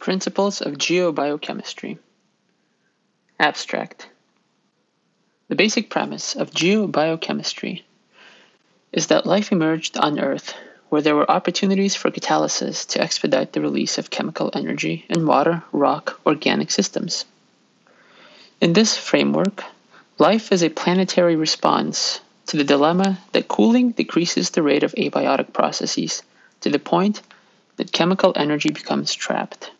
Principles of Geobiochemistry Abstract The basic premise of geobiochemistry is that life emerged on Earth where there were opportunities for catalysis to expedite the release of chemical energy in water, rock, organic systems. In this framework, life is a planetary response to the dilemma that cooling decreases the rate of abiotic processes to the point that chemical energy becomes trapped.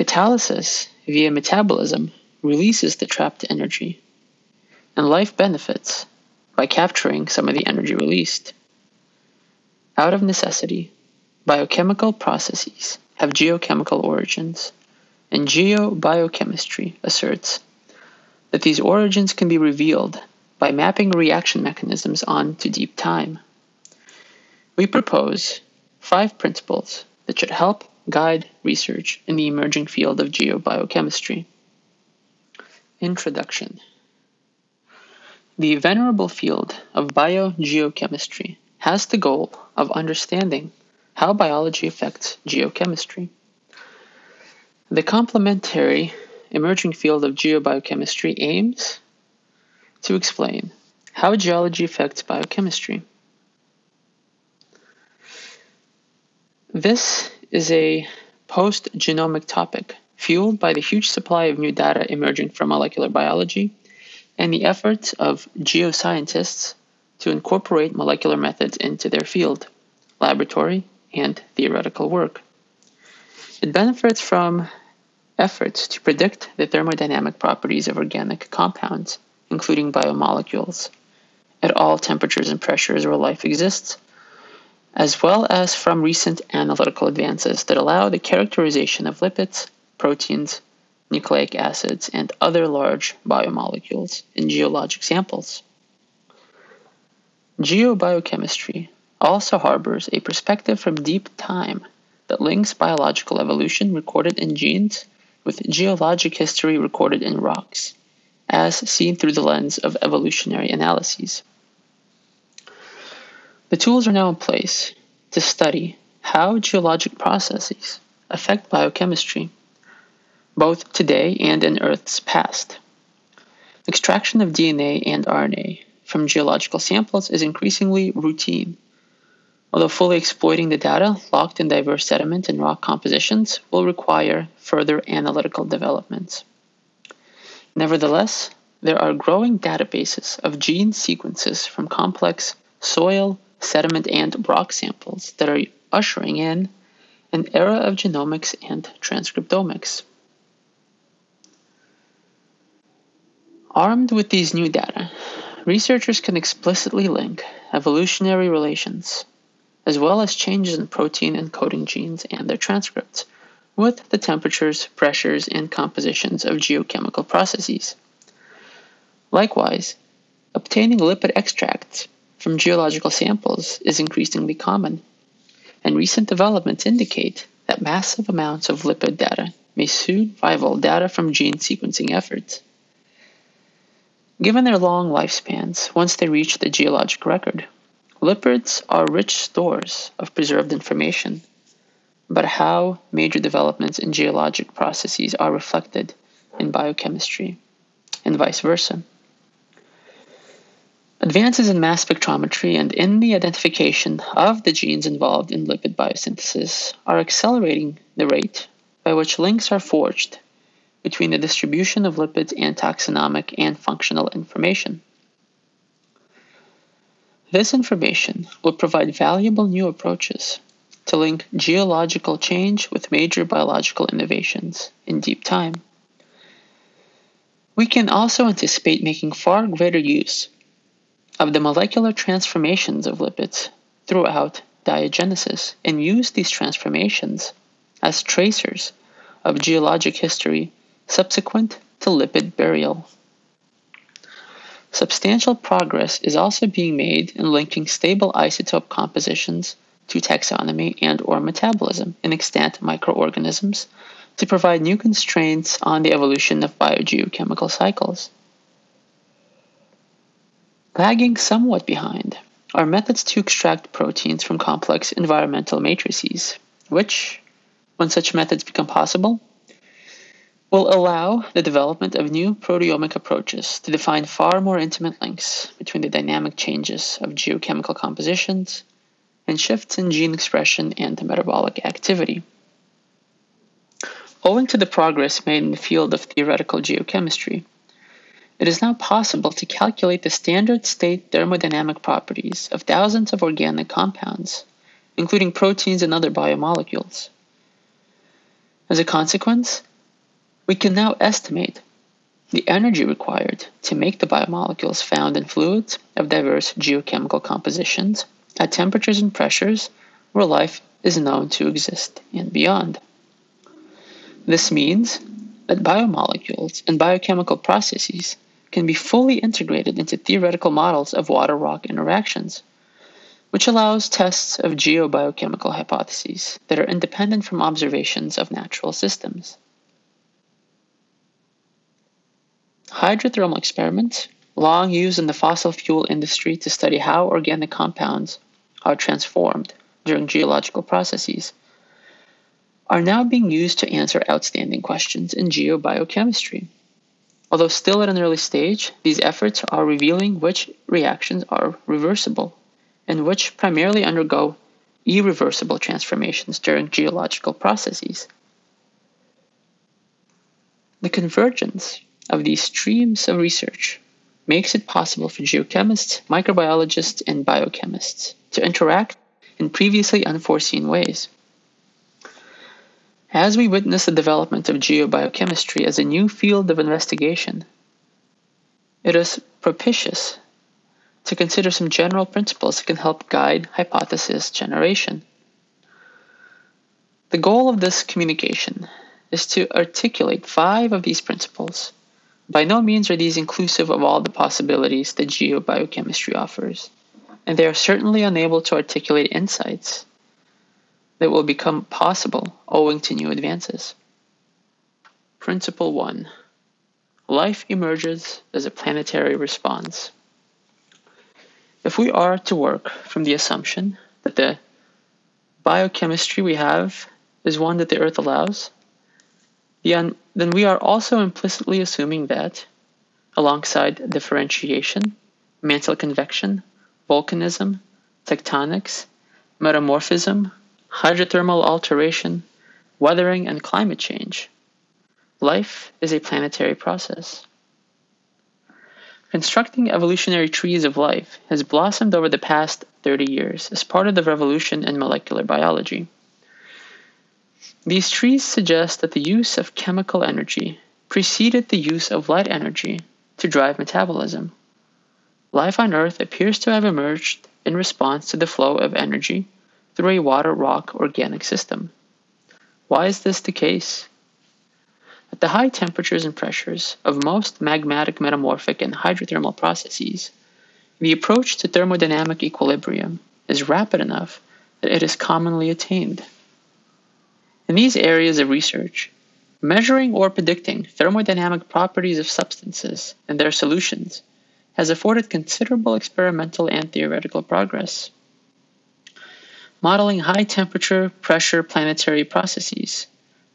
Catalysis via metabolism releases the trapped energy, and life benefits by capturing some of the energy released. Out of necessity, biochemical processes have geochemical origins, and geobiochemistry asserts that these origins can be revealed by mapping reaction mechanisms onto deep time. We propose five principles that should help guide research in the emerging field of geobiochemistry. Introduction The venerable field of biogeochemistry has the goal of understanding how biology affects geochemistry. The complementary emerging field of geobiochemistry aims to explain how geology affects biochemistry. This is a post genomic topic fueled by the huge supply of new data emerging from molecular biology and the efforts of geoscientists to incorporate molecular methods into their field, laboratory, and theoretical work. It benefits from efforts to predict the thermodynamic properties of organic compounds, including biomolecules, at all temperatures and pressures where life exists, as well as from recent analytical advances that allow the characterization of lipids, proteins, nucleic acids, and other large biomolecules in geologic samples. Geobiochemistry also harbors a perspective from deep time that links biological evolution recorded in genes with geologic history recorded in rocks, as seen through the lens of evolutionary analyses. The tools are now in place to study how geologic processes affect biochemistry, both today and in Earth's past. Extraction of DNA and RNA from geological samples is increasingly routine. Although fully exploiting the data locked in diverse sediment and rock compositions will require further analytical developments. Nevertheless, there are growing databases of gene sequences from complex soil, sediment, and rock samples that are ushering in an era of genomics and transcriptomics. Armed with these new data, researchers can explicitly link evolutionary relations, as well as changes in protein encoding genes and their transcripts, with the temperatures, pressures, and compositions of geochemical processes. Likewise, obtaining lipid extracts from geological samples is increasingly common, and recent developments indicate that massive amounts of lipid data may soon rival data from gene sequencing efforts. Given their long lifespans, once they reach the geologic record, lipids are rich stores of preserved information about how major developments in geologic processes are reflected in biochemistry, and vice versa. Advances in mass spectrometry and in the identification of the genes involved in lipid biosynthesis are accelerating the rate by which links are forged between the distribution of lipids and taxonomic and functional information. This information will provide valuable new approaches to link geological change with major biological innovations in deep time. We can also anticipate making far greater use of the molecular transformations of lipids throughout diagenesis and use these transformations as tracers of geologic history subsequent to lipid burial. Substantial progress is also being made in linking stable isotope compositions to taxonomy and or metabolism in extant microorganisms to provide new constraints on the evolution of biogeochemical cycles. Lagging somewhat behind are methods to extract proteins from complex environmental matrices, which, when such methods become possible, will allow the development of new proteomic approaches to define far more intimate links between the dynamic changes of geochemical compositions and shifts in gene expression and metabolic activity. Owing to the progress made in the field of theoretical geochemistry, it is now possible to calculate the standard state thermodynamic properties of thousands of organic compounds, including proteins and other biomolecules. As a consequence, we can now estimate the energy required to make the biomolecules found in fluids of diverse geochemical compositions at temperatures and pressures where life is known to exist and beyond. This means that biomolecules and biochemical processes can be fully integrated into theoretical models of water rock interactions, which allows tests of geobiochemical hypotheses that are independent from observations of natural systems. Hydrothermal experiments, long used in the fossil fuel industry to study how organic compounds are transformed during geological processes, are now being used to answer outstanding questions in geobiochemistry. Although still at an early stage, these efforts are revealing which reactions are reversible and which primarily undergo irreversible transformations during geological processes. The convergence of these streams of research makes it possible for geochemists, microbiologists, and biochemists to interact in previously unforeseen ways. As we witness the development of geobiochemistry as a new field of investigation, it is propitious to consider some general principles that can help guide hypothesis generation. The goal of this communication is to articulate five of these principles by no means are these inclusive of all the possibilities that geobiochemistry offers, and they are certainly unable to articulate insights that will become possible owing to new advances. Principle 1 Life emerges as a planetary response. If we are to work from the assumption that the biochemistry we have is one that the Earth allows, then we are also implicitly assuming that, alongside differentiation, mantle convection, volcanism, tectonics, metamorphism, hydrothermal alteration, weathering, and climate change, life is a planetary process. Constructing evolutionary trees of life has blossomed over the past 30 years as part of the revolution in molecular biology. These trees suggest that the use of chemical energy preceded the use of light energy to drive metabolism. Life on Earth appears to have emerged in response to the flow of energy through a water rock organic system. Why is this the case? At the high temperatures and pressures of most magmatic metamorphic and hydrothermal processes, the approach to thermodynamic equilibrium is rapid enough that it is commonly attained. In these areas of research, measuring or predicting thermodynamic properties of substances and their solutions has afforded considerable experimental and theoretical progress. Modeling high temperature, pressure planetary processes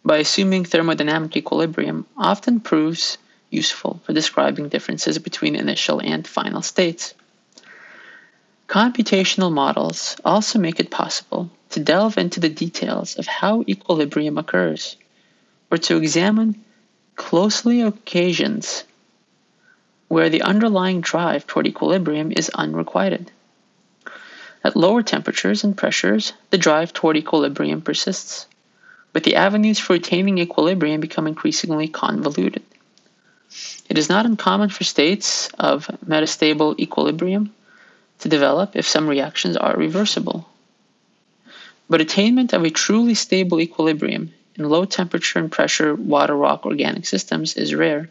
by assuming thermodynamic equilibrium often proves useful for describing differences between initial and final states. Computational models also make it possible to delve into the details of how equilibrium occurs, or to examine closely occasions where the underlying drive toward equilibrium is unrequited. At lower temperatures and pressures, the drive toward equilibrium persists, but the avenues for attaining equilibrium become increasingly convoluted. It is not uncommon for states of metastable equilibrium to develop if some reactions are reversible. But attainment of a truly stable equilibrium in low temperature and pressure water rock organic systems is rare.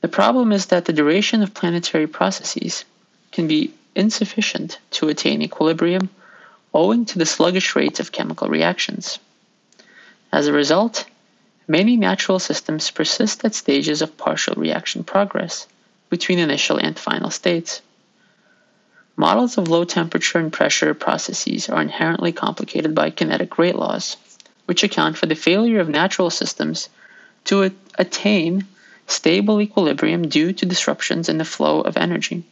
The problem is that the duration of planetary processes can be insufficient to attain equilibrium owing to the sluggish rates of chemical reactions. As a result, many natural systems persist at stages of partial reaction progress between initial and final states. Models of low temperature and pressure processes are inherently complicated by kinetic rate laws, which account for the failure of natural systems to attain stable equilibrium due to disruptions in the flow of energy.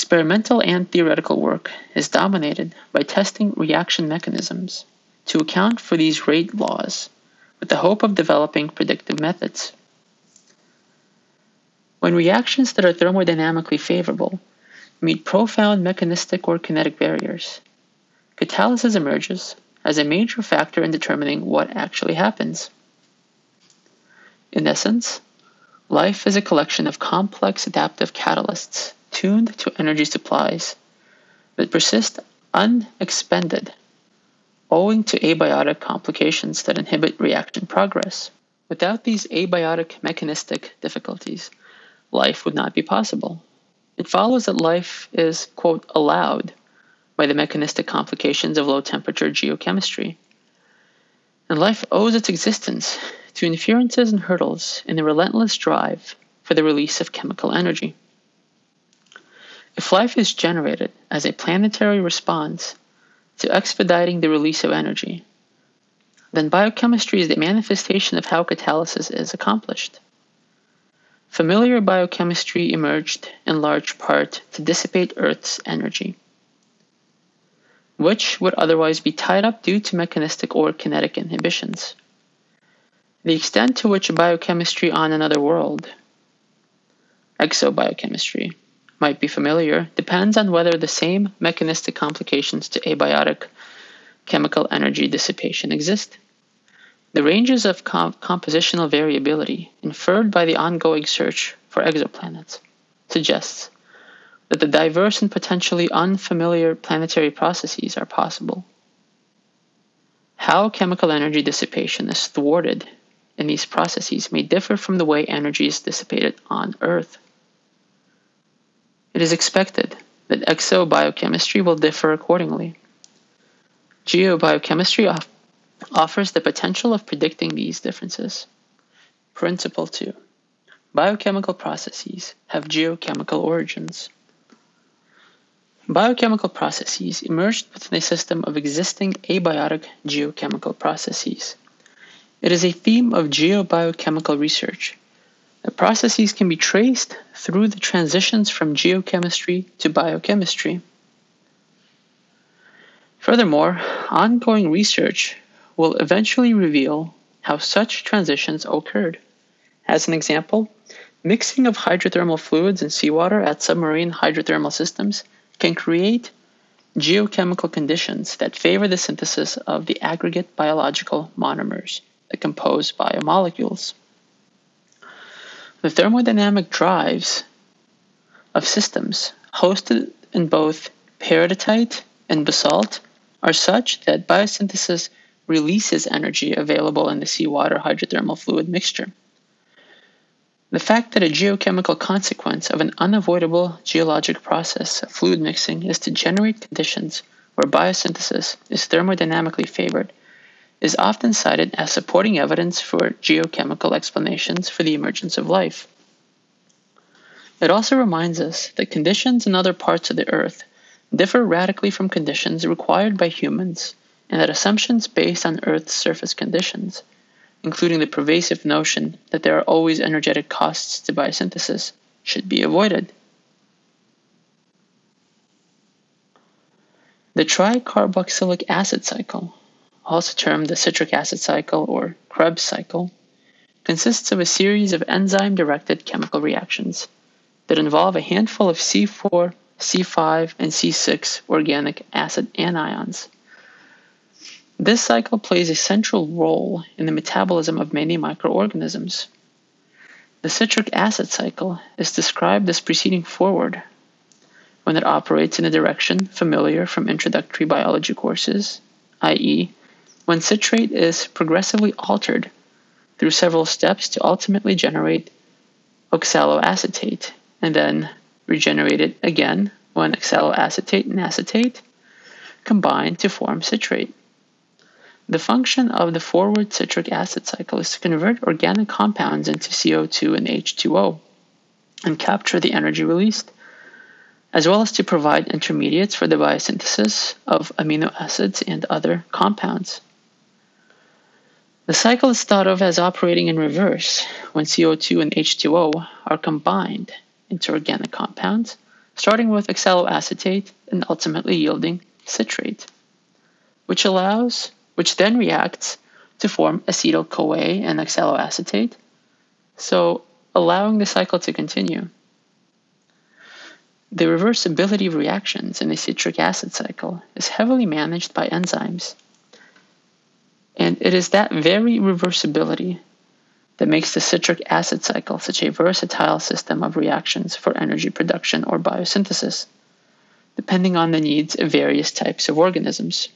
Experimental and theoretical work is dominated by testing reaction mechanisms to account for these rate laws with the hope of developing predictive methods. When reactions that are thermodynamically favorable meet profound mechanistic or kinetic barriers, catalysis emerges as a major factor in determining what actually happens. In essence, life is a collection of complex adaptive catalysts tuned to energy supplies that persist unexpended owing to abiotic complications that inhibit reaction progress. Without these abiotic mechanistic difficulties, life would not be possible. It follows that life is, quote, allowed by the mechanistic complications of low temperature geochemistry. And life owes its existence to inferences and hurdles in the relentless drive for the release of chemical energy. If life is generated as a planetary response to expediting the release of energy, then biochemistry is the manifestation of how catalysis is accomplished. Familiar biochemistry emerged in large part to dissipate Earth's energy, which would otherwise be tied up due to mechanistic or kinetic inhibitions. The extent to which biochemistry on another world, exobiochemistry, might be familiar depends on whether the same mechanistic complications to abiotic chemical energy dissipation exist. The ranges of compositional variability inferred by the ongoing search for exoplanets suggests that the diverse and potentially unfamiliar planetary processes are possible. How chemical energy dissipation is thwarted in these processes may differ from the way energy is dissipated on Earth. It is expected that exobiochemistry will differ accordingly. Geobiochemistry offers the potential of predicting these differences. Principle 2 Biochemical processes have geochemical origins. Biochemical processes emerged within a system of existing abiotic geochemical processes. It is a theme of geobiochemical research. The processes can be traced through the transitions from geochemistry to biochemistry. Furthermore, ongoing research will eventually reveal how such transitions occurred. As an example, mixing of hydrothermal fluids and seawater at submarine hydrothermal systems can create geochemical conditions that favor the synthesis of the aggregate biological monomers that compose biomolecules. The thermodynamic drives of systems hosted in both peridotite and basalt are such that biosynthesis releases energy available in the seawater hydrothermal fluid mixture. The fact that a geochemical consequence of an unavoidable geologic process of fluid mixing is to generate conditions where biosynthesis is thermodynamically favored is often cited as supporting evidence for geochemical explanations for the emergence of life. It also reminds us that conditions in other parts of the Earth differ radically from conditions required by humans and that assumptions based on Earth's surface conditions, including the pervasive notion that there are always energetic costs to biosynthesis, should be avoided. The tricarboxylic acid cycle, also termed the citric acid cycle or Krebs cycle, consists of a series of enzyme directed chemical reactions that involve a handful of C4, C5, and C6 organic acid anions this cycle plays a central role in the metabolism of many microorganisms. The citric acid cycle is described as proceeding forward when it operates in a direction familiar from introductory biology courses, i.e., when citrate is progressively altered through several steps to ultimately generate oxaloacetate and then regenerated again when oxaloacetate and acetate combine to form citrate. The function of the forward citric acid cycle is to convert organic compounds into CO2 and H2O and capture the energy released. as well as to provide intermediates for the biosynthesis of amino acids and other compounds. The cycle is thought of as operating in reverse when CO2 and H2O are combined into organic compounds, starting with oxaloacetate and ultimately yielding citrate, which allows, which then reacts to form acetyl CoA and oxaloacetate, so allowing the cycle to continue. The reversibility of reactions in the citric acid cycle is heavily managed by enzymes. And it is that very reversibility that makes the citric acid cycle such a versatile system of reactions for energy production or biosynthesis, depending on the needs of various types of organisms.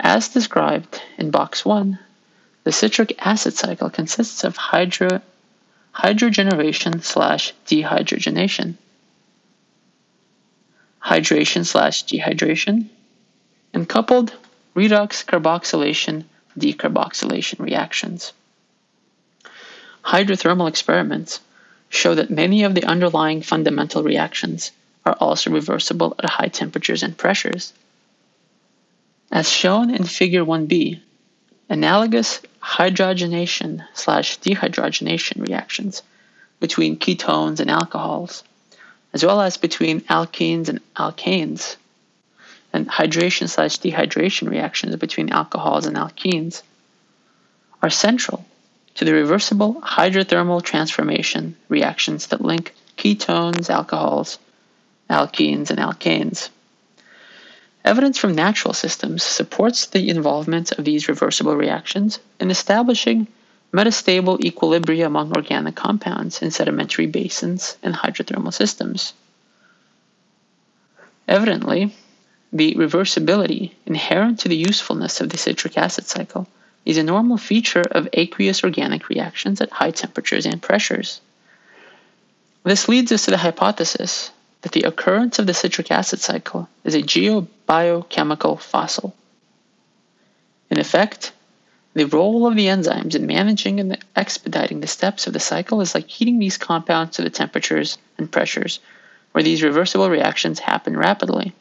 As described in box 1, the citric acid cycle consists of hydro slash dehydrogenation, hydration slash dehydration, and coupled redox carboxylation decarboxylation reactions. Hydrothermal experiments show that many of the underlying fundamental reactions are also reversible at high temperatures and pressures. As shown in Figure 1b, analogous hydrogenation slash dehydrogenation reactions between ketones and alcohols, as well as between alkenes and alkanes, and hydration slash dehydration reactions between alcohols and alkenes, are central to the reversible hydrothermal transformation reactions that link ketones, alcohols, alkenes, and alkanes. Evidence from natural systems supports the involvement of these reversible reactions in establishing metastable equilibria among organic compounds in sedimentary basins and hydrothermal systems. Evidently, the reversibility inherent to the usefulness of the citric acid cycle is a normal feature of aqueous organic reactions at high temperatures and pressures. This leads us to the hypothesis that the occurrence of the citric acid cycle is a geobiochemical fossil. In effect, the role of the enzymes in managing and expediting the steps of the cycle is like heating these compounds to the temperatures and pressures where these reversible reactions happen rapidly.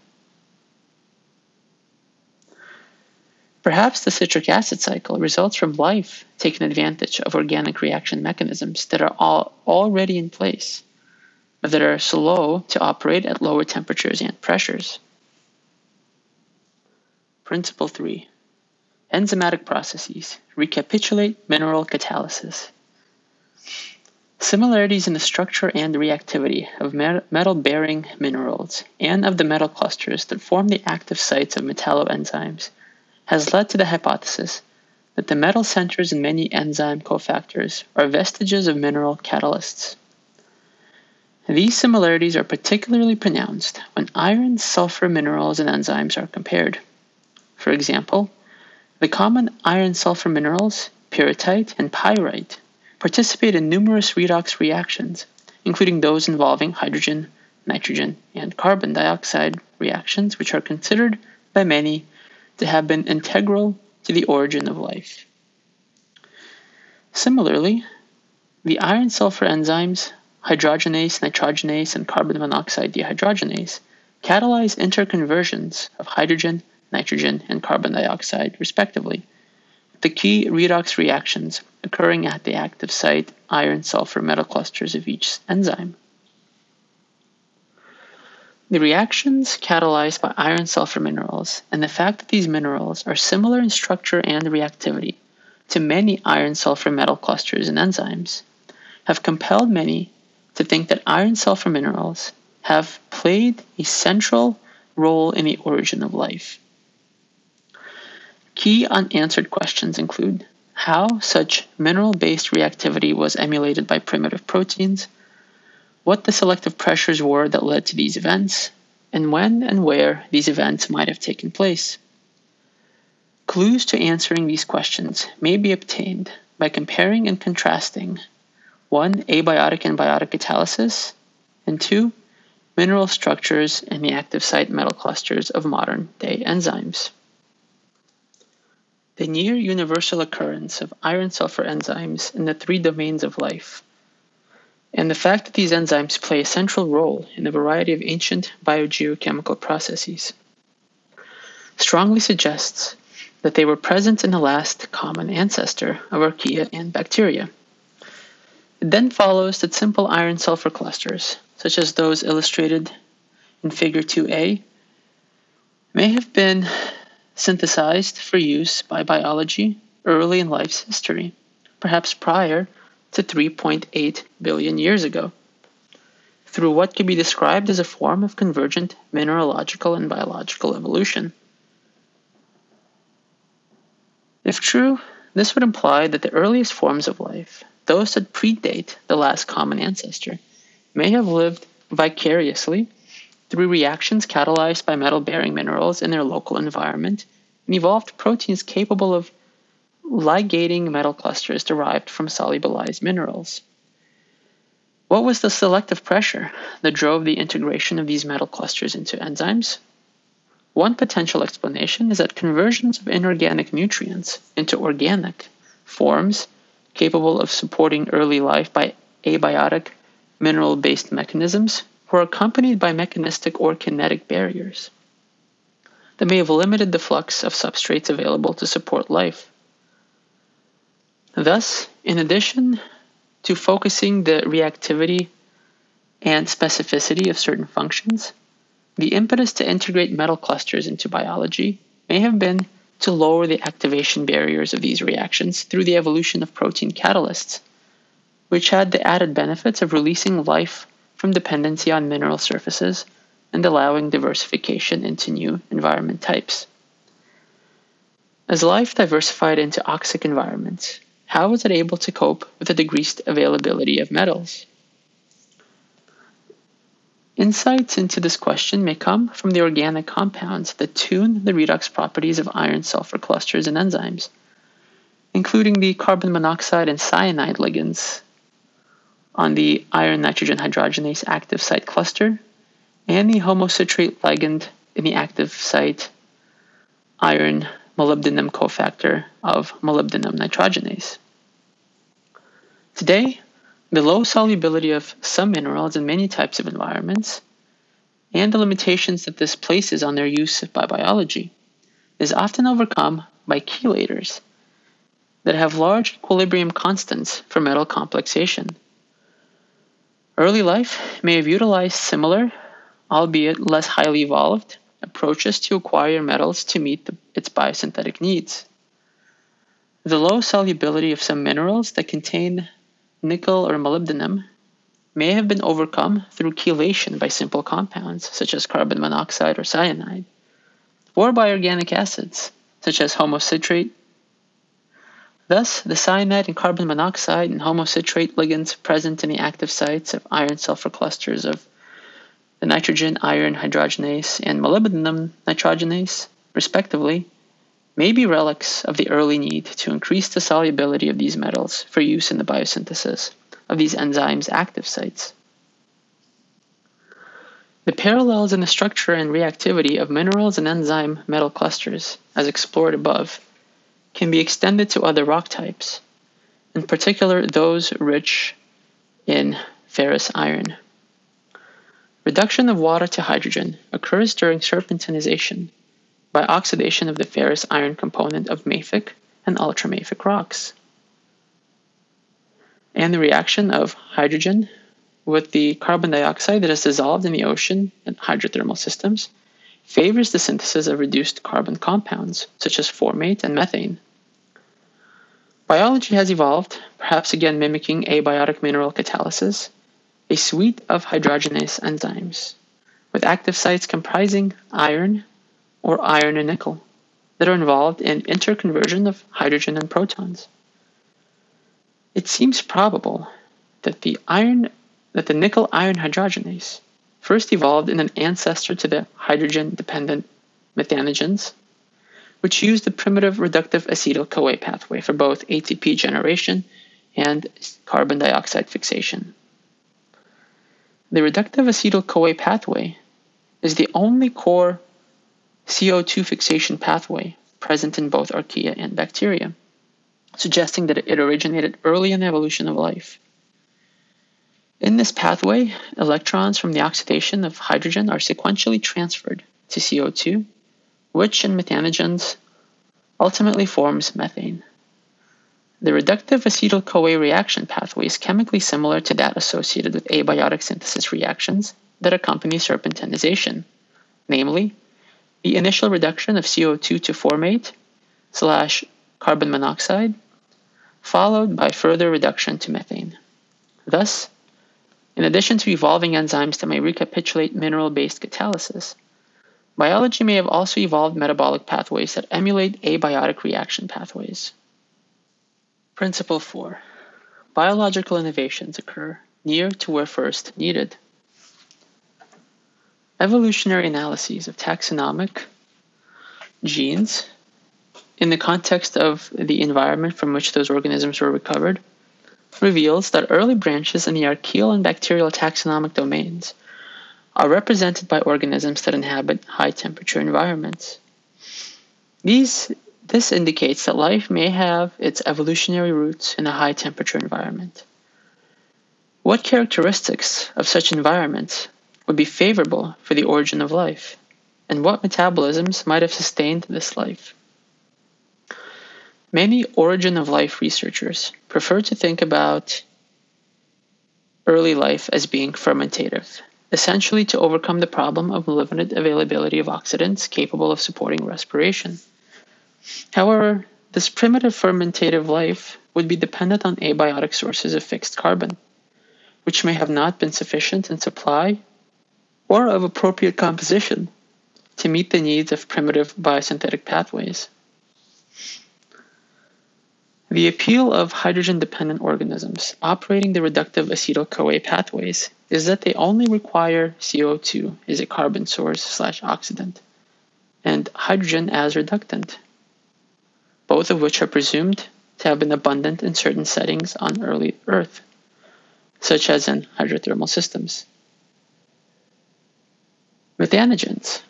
Perhaps the citric acid cycle results from life taking advantage of organic reaction mechanisms that are all already in place but that are slow to operate at lower temperatures and pressures. Principle 3 Enzymatic processes recapitulate mineral catalysis. Similarities in the structure and reactivity of metal bearing minerals and of the metal clusters that form the active sites of metalloenzymes has led to the hypothesis that the metal centers in many enzyme cofactors are vestiges of mineral catalysts. These similarities are particularly pronounced when iron, sulfur minerals and enzymes are compared. For example, the common iron sulfur minerals, pyrrhotite and pyrite, participate in numerous redox reactions, including those involving hydrogen, nitrogen, and carbon dioxide reactions, which are considered by many to have been integral to the origin of life. Similarly, the iron sulfur enzymes hydrogenase, nitrogenase, and carbon monoxide dehydrogenase catalyze interconversions of hydrogen, nitrogen, and carbon dioxide, respectively, the key redox reactions occurring at the active site iron sulfur metal clusters of each enzyme. The reactions catalyzed by iron sulfur minerals and the fact that these minerals are similar in structure and reactivity to many iron sulfur metal clusters and enzymes have compelled many to think that iron sulfur minerals have played a central role in the origin of life. Key unanswered questions include how such mineral based reactivity was emulated by primitive proteins, what the selective pressures were that led to these events, and when and where these events might have taken place. Clues to answering these questions may be obtained by comparing and contrasting one, abiotic and biotic catalysis, and two, mineral structures and the active site metal clusters of modern day enzymes. The near universal occurrence of iron sulfur enzymes in the three domains of life and the fact that these enzymes play a central role in a variety of ancient biogeochemical processes strongly suggests that they were present in the last common ancestor of archaea and bacteria. It then follows that simple iron sulfur clusters, such as those illustrated in Figure 2a, may have been synthesized for use by biology early in life's history, perhaps prior to 3.8 billion years ago, through what could be described as a form of convergent mineralogical and biological evolution. If true, this would imply that the earliest forms of life, those that predate the last common ancestor, may have lived vicariously through reactions catalyzed by metal bearing minerals in their local environment and evolved proteins capable of ligating metal clusters derived from solubilized minerals. What was the selective pressure that drove the integration of these metal clusters into enzymes? One potential explanation is that conversions of inorganic nutrients into organic forms capable of supporting early life by abiotic mineral based mechanisms were accompanied by mechanistic or kinetic barriers that may have limited the flux of substrates available to support life. Thus, in addition to focusing the reactivity and specificity of certain functions, the impetus to integrate metal clusters into biology may have been to lower the activation barriers of these reactions through the evolution of protein catalysts, which had the added benefits of releasing life from dependency on mineral surfaces and allowing diversification into new environment types. As life diversified into oxic environments, how was it able to cope with the decreased availability of metals? Insights into this question may come from the organic compounds that tune the redox properties of iron sulfur clusters and enzymes, including the carbon monoxide and cyanide ligands on the iron nitrogen hydrogenase active site cluster and the homocitrate ligand in the active site iron molybdenum cofactor of molybdenum nitrogenase. Today, the low solubility of some minerals in many types of environments and the limitations that this places on their use by biology is often overcome by chelators that have large equilibrium constants for metal complexation. Early life may have utilized similar, albeit less highly evolved, approaches to acquire metals to meet the, its biosynthetic needs. The low solubility of some minerals that contain nickel or molybdenum may have been overcome through chelation by simple compounds such as carbon monoxide or cyanide, or by organic acids such as homocitrate. Thus, the cyanide and carbon monoxide and homocitrate ligands present in the active sites of iron sulfur clusters of the nitrogen iron hydrogenase and molybdenum nitrogenase, respectively, may be relics of the early need to increase the solubility of these metals for use in the biosynthesis of these enzymes' active sites. The parallels in the structure and reactivity of minerals and enzyme metal clusters, as explored above, can be extended to other rock types, in particular those rich in ferrous iron. Reduction of water to hydrogen occurs during serpentinization by oxidation of the ferrous iron component of mafic and ultramafic rocks. And the reaction of hydrogen with the carbon dioxide that is dissolved in the ocean and hydrothermal systems favors the synthesis of reduced carbon compounds such as formate and methane. Biology has evolved, perhaps again mimicking abiotic mineral catalysis, a suite of hydrogenase enzymes with active sites comprising iron, or iron and nickel that are involved in interconversion of hydrogen and protons. It seems probable that the iron that the nickel iron hydrogenase first evolved in an ancestor to the hydrogen dependent methanogens, which used the primitive reductive acetyl CoA pathway for both ATP generation and carbon dioxide fixation. The reductive acetyl CoA pathway is the only core CO2 fixation pathway present in both archaea and bacteria, suggesting that it originated early in the evolution of life. In this pathway, electrons from the oxidation of hydrogen are sequentially transferred to CO2, which in methanogens ultimately forms methane. The reductive acetyl CoA reaction pathway is chemically similar to that associated with abiotic synthesis reactions that accompany serpentinization, namely, the initial reduction of CO2 to formate slash carbon monoxide, followed by further reduction to methane. Thus, in addition to evolving enzymes that may recapitulate mineral based catalysis, biology may have also evolved metabolic pathways that emulate abiotic reaction pathways. Principle 4 Biological innovations occur near to where first needed. Evolutionary analyses of taxonomic genes in the context of the environment from which those organisms were recovered reveals that early branches in the archaeal and bacterial taxonomic domains are represented by organisms that inhabit high temperature environments. These this indicates that life may have its evolutionary roots in a high temperature environment. What characteristics of such environments would be favorable for the origin of life, and what metabolisms might have sustained this life? Many origin of life researchers prefer to think about early life as being fermentative, essentially to overcome the problem of limited availability of oxidants capable of supporting respiration. However, this primitive fermentative life would be dependent on abiotic sources of fixed carbon, which may have not been sufficient in supply or of appropriate composition to meet the needs of primitive biosynthetic pathways. The appeal of hydrogen dependent organisms operating the reductive acetyl CoA pathways is that they only require CO2 as a carbon source slash oxidant and hydrogen as reductant both of which are presumed to have been abundant in certain settings on early Earth, such as in hydrothermal systems. Methanogens,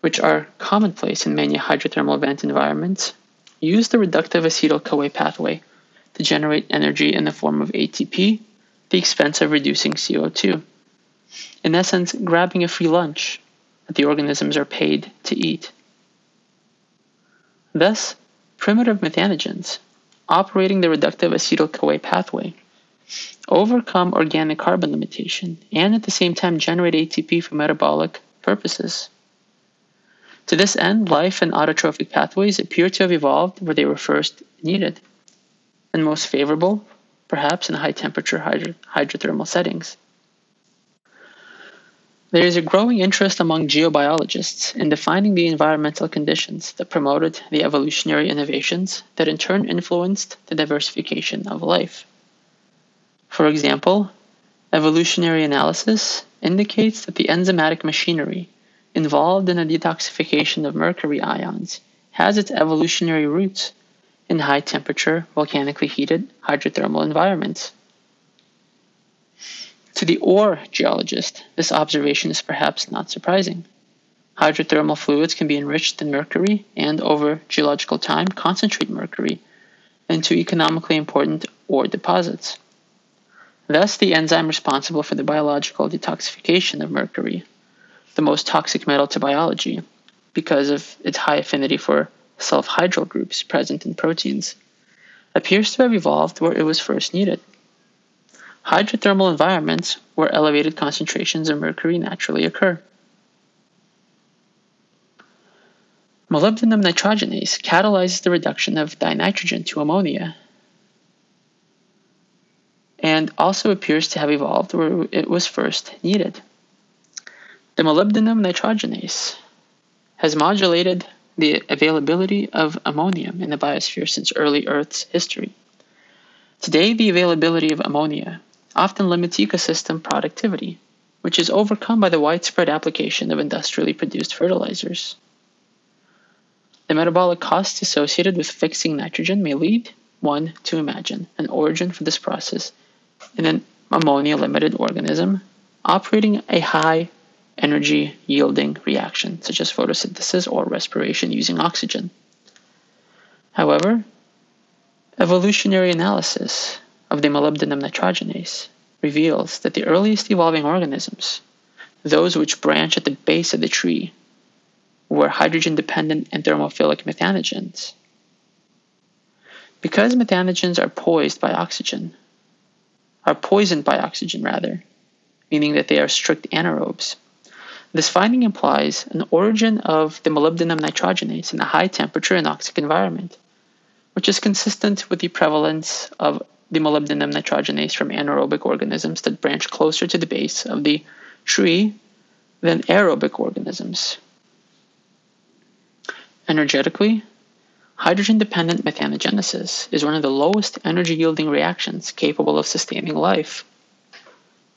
which are commonplace in many hydrothermal vent environments, use the reductive acetyl CoA pathway to generate energy in the form of ATP at the expense of reducing CO2. In essence, grabbing a free lunch that the organisms are paid to eat. Thus, primitive methanogens operating the reductive acetyl CoA pathway overcome organic carbon limitation and at the same time generate ATP for metabolic purposes. To this end, life and autotrophic pathways appear to have evolved where they were first needed, and most favorable, perhaps in high temperature hydro- hydrothermal settings. There is a growing interest among geobiologists in defining the environmental conditions that promoted the evolutionary innovations that in turn influenced the diversification of life. For example, evolutionary analysis indicates that the enzymatic machinery involved in the detoxification of mercury ions has its evolutionary roots in high temperature, volcanically heated hydrothermal environments. To the ore geologist, this observation is perhaps not surprising. Hydrothermal fluids can be enriched in mercury and, over geological time, concentrate mercury into economically important ore deposits. Thus, the enzyme responsible for the biological detoxification of mercury, the most toxic metal to biology, because of its high affinity for sulfhydryl groups present in proteins, appears to have evolved where it was first needed hydrothermal environments where elevated concentrations of mercury naturally occur. Molybdenum nitrogenase catalyzes the reduction of dinitrogen to ammonia and also appears to have evolved where it was first needed. The molybdenum nitrogenase has modulated the availability of ammonium in the biosphere since early Earth's history. Today, the availability of ammonia often limits ecosystem productivity, which is overcome by the widespread application of industrially produced fertilizers. The metabolic costs associated with fixing nitrogen may lead one to imagine an origin for this process in an ammonia limited organism operating a high energy yielding reaction, such as photosynthesis or respiration using oxygen. However, evolutionary analysis of the molybdenum nitrogenase reveals that the earliest evolving organisms, those which branch at the base of the tree, were hydrogen dependent and thermophilic methanogens. Because methanogens are poised by oxygen, are poisoned by oxygen rather, meaning that they are strict anaerobes. This finding implies an origin of the molybdenum nitrogenase in a high temperature anoxic environment, which is consistent with the prevalence of the molybdenum nitrogenase from anaerobic organisms that branch closer to the base of the tree than aerobic organisms. Energetically, hydrogen dependent methanogenesis is one of the lowest energy yielding reactions capable of sustaining life,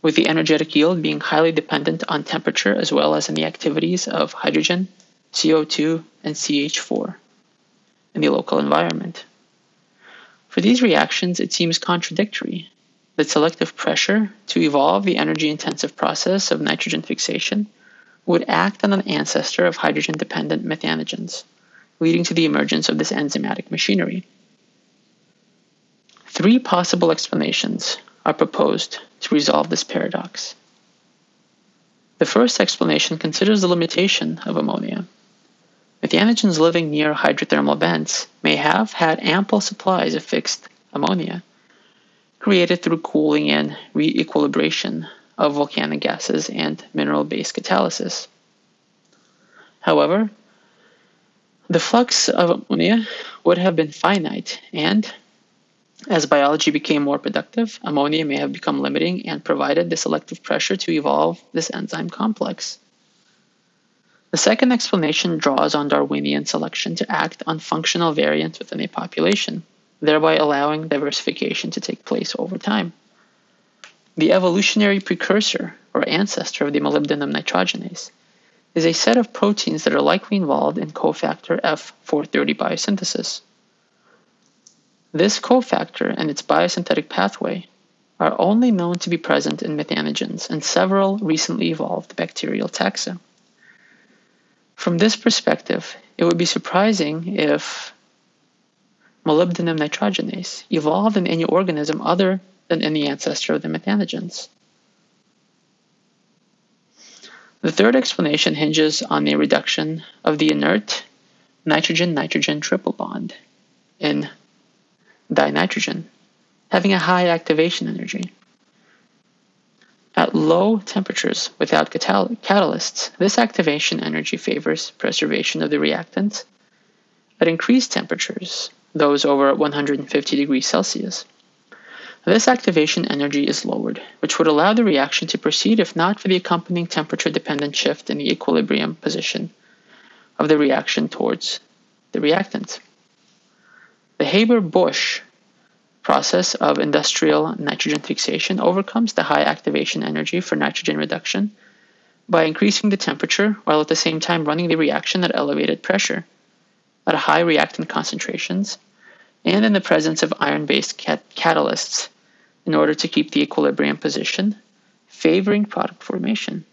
with the energetic yield being highly dependent on temperature as well as in the activities of hydrogen, CO2, and CH4 in the local environment. For these reactions, it seems contradictory that selective pressure to evolve the energy intensive process of nitrogen fixation would act on an ancestor of hydrogen dependent methanogens, leading to the emergence of this enzymatic machinery. Three possible explanations are proposed to resolve this paradox. The first explanation considers the limitation of ammonia Methanogens living near hydrothermal vents may have had ample supplies of fixed ammonia, created through cooling and re-equilibration of volcanic gases and mineral-based catalysis. However, the flux of ammonia would have been finite, and as biology became more productive, ammonia may have become limiting and provided the selective pressure to evolve this enzyme complex. The second explanation draws on Darwinian selection to act on functional variants within a population, thereby allowing diversification to take place over time. The evolutionary precursor or ancestor of the molybdenum nitrogenase is a set of proteins that are likely involved in cofactor F430 biosynthesis. This cofactor and its biosynthetic pathway are only known to be present in methanogens and several recently evolved bacterial taxa. From this perspective, it would be surprising if molybdenum nitrogenase evolved in any organism other than in the ancestor of the methanogens. The third explanation hinges on the reduction of the inert nitrogen nitrogen triple bond in dinitrogen, having a high activation energy. At low temperatures without catalysts, this activation energy favors preservation of the reactant. At increased temperatures, those over 150 degrees Celsius, this activation energy is lowered, which would allow the reaction to proceed if not for the accompanying temperature dependent shift in the equilibrium position of the reaction towards the reactant. The Haber Bosch process of industrial nitrogen fixation overcomes the high activation energy for nitrogen reduction by increasing the temperature while at the same time running the reaction at elevated pressure, at high reactant concentrations, and in the presence of iron based cat- catalysts in order to keep the equilibrium position, favoring product formation.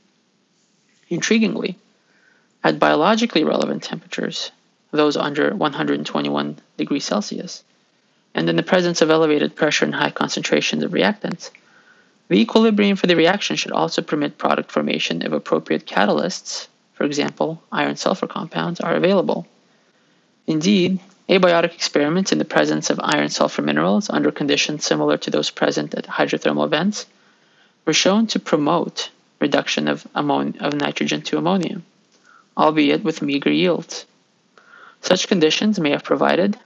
Intriguingly, at biologically relevant temperatures, those under 121 degrees Celsius, and in the presence of elevated pressure and high concentrations of reactants. The equilibrium for the reaction should also permit product formation if appropriate catalysts, for example, iron sulfur compounds, are available. Indeed, abiotic experiments in the presence of iron sulfur minerals under conditions similar to those present at hydrothermal vents were shown to promote reduction of, ammon- of nitrogen to ammonium, albeit with meager yields. Such conditions may have provided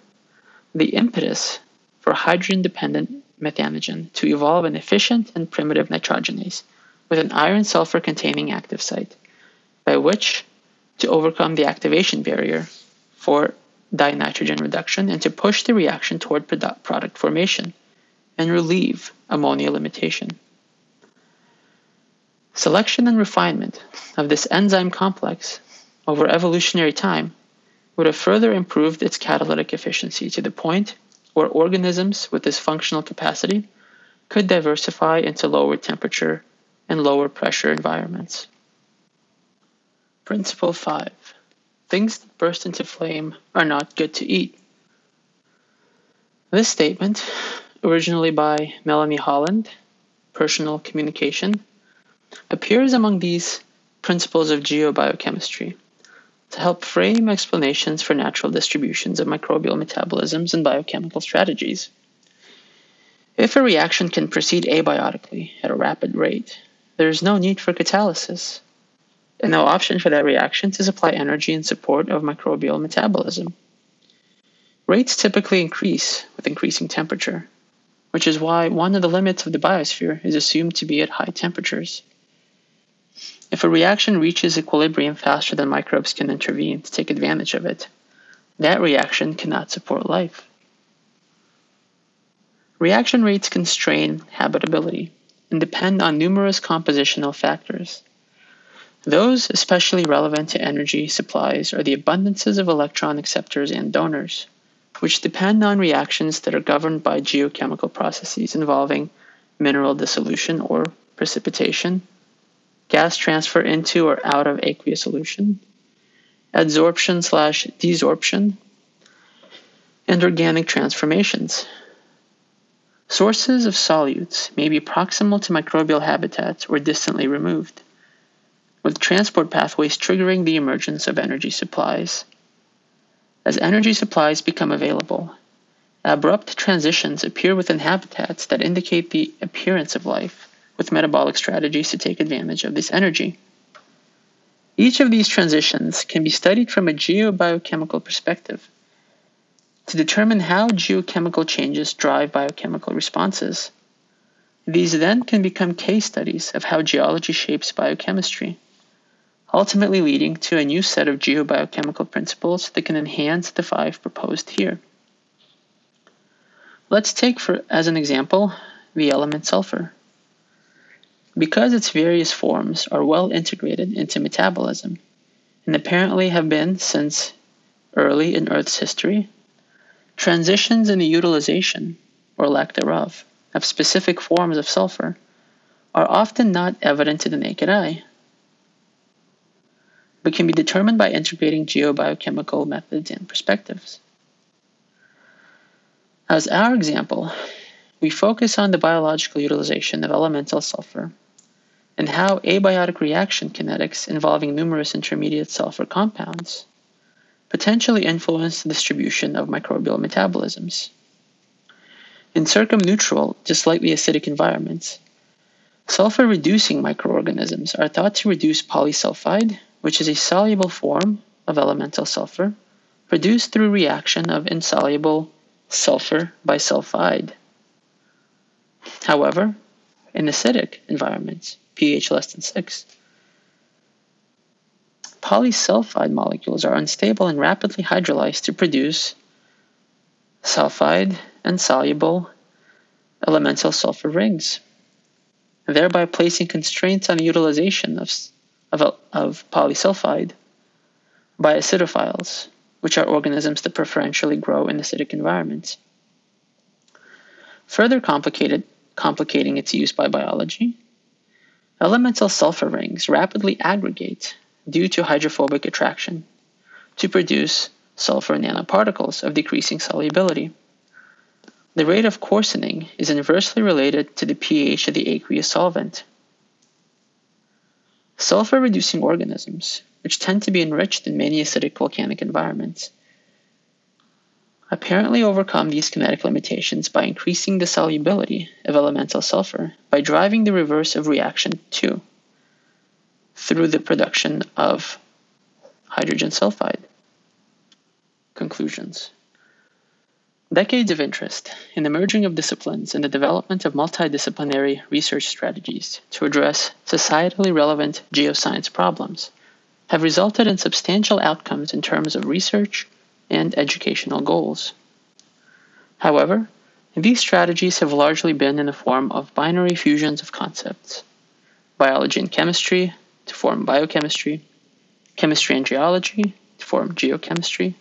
the impetus for hydrogen-dependent methanogen to evolve an efficient and primitive nitrogenase with an iron sulfur containing active site, by which to overcome the activation barrier for dinitrogen reduction and to push the reaction toward product formation and relieve ammonia limitation. Selection and refinement of this enzyme complex over evolutionary time would have further improved its catalytic efficiency to the point where organisms with this functional capacity could diversify into lower temperature and lower pressure environments. Principle 5 Things that burst into flame are not good to eat. This statement, originally by Melanie Holland, personal communication, appears among these principles of geobiochemistry to help frame explanations for natural distributions of microbial metabolisms and biochemical strategies. If a reaction can proceed abiotically at a rapid rate, there is no need for catalysis, and no option for that reaction to supply energy in support of microbial metabolism. Rates typically increase with increasing temperature, which is why one of the limits of the biosphere is assumed to be at high temperatures. If a reaction reaches equilibrium faster than microbes can intervene to take advantage of it, that reaction cannot support life. Reaction rates constrain habitability and depend on numerous compositional factors. Those especially relevant to energy supplies are the abundances of electron acceptors and donors, which depend on reactions that are governed by geochemical processes involving mineral dissolution or precipitation, gas transfer into or out of aqueous solution, adsorption slash desorption, and organic transformations. Sources of solutes may be proximal to microbial habitats or distantly removed, with transport pathways triggering the emergence of energy supplies. As energy supplies become available, abrupt transitions appear within habitats that indicate the appearance of life with metabolic strategies to take advantage of this energy. Each of these transitions can be studied from a geobiochemical perspective to determine how geochemical changes drive biochemical responses. These then can become case studies of how geology shapes biochemistry, ultimately leading to a new set of geobiochemical principles that can enhance the five proposed here. Let's take for as an example the element sulfur. Because its various forms are well integrated into metabolism, and apparently have been since early in Earth's history, transitions in the utilization, or lack thereof, of specific forms of sulfur are often not evident to the naked eye, but can be determined by integrating geobiochemical methods and perspectives. As our example, we focus on the biological utilization of elemental sulfur and how abiotic reaction kinetics involving numerous intermediate sulfur compounds potentially influence the distribution of microbial metabolisms. In circumneutral to slightly acidic environments, sulfur reducing microorganisms are thought to reduce polysulfide, which is a soluble form of elemental sulfur produced through reaction of insoluble sulfur bisulfide. However, in acidic environments, pH less than 6. Polysulfide molecules are unstable and rapidly hydrolyzed to produce sulfide and soluble elemental sulfur rings, thereby placing constraints on the utilization of, of, of polysulfide by acidophiles, which are organisms that preferentially grow in acidic environments. Further complicating its use by biology, Elemental sulfur rings rapidly aggregate due to hydrophobic attraction to produce sulfur nanoparticles of decreasing solubility. The rate of coarsening is inversely related to the pH of the aqueous solvent. Sulfur reducing organisms, which tend to be enriched in many acidic volcanic environments, apparently overcome these kinetic limitations by increasing the solubility of elemental sulfur by driving the reverse of reaction 2 through the production of hydrogen sulfide. Conclusions Decades of interest in the merging of disciplines and the development of multidisciplinary research strategies to address societally relevant geoscience problems have resulted in substantial outcomes in terms of research and educational goals. However, these strategies have largely been in the form of binary fusions of concepts biology and chemistry to form biochemistry, chemistry and geology to form geochemistry,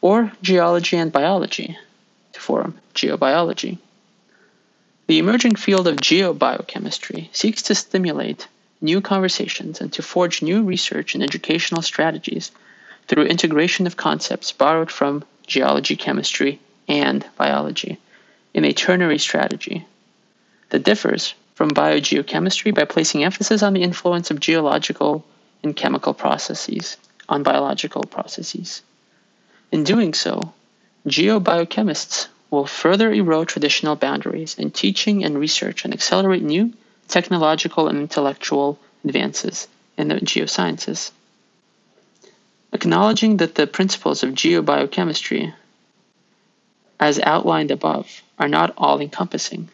or geology and biology to form geobiology. The emerging field of geobiochemistry seeks to stimulate new conversations and to forge new research and educational strategies through integration of concepts borrowed from geology, chemistry, and biology in a ternary strategy that differs from biogeochemistry by placing emphasis on the influence of geological and chemical processes on biological processes. In doing so, geobiochemists will further erode traditional boundaries in teaching and research and accelerate new technological and intellectual advances in the geosciences. Acknowledging that the principles of geobiochemistry, as outlined above, are not all encompassing.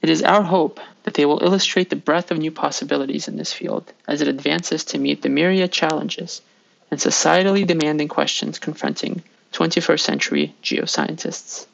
It is our hope that they will illustrate the breadth of new possibilities in this field as it advances to meet the myriad challenges and societally demanding questions confronting 21st century geoscientists.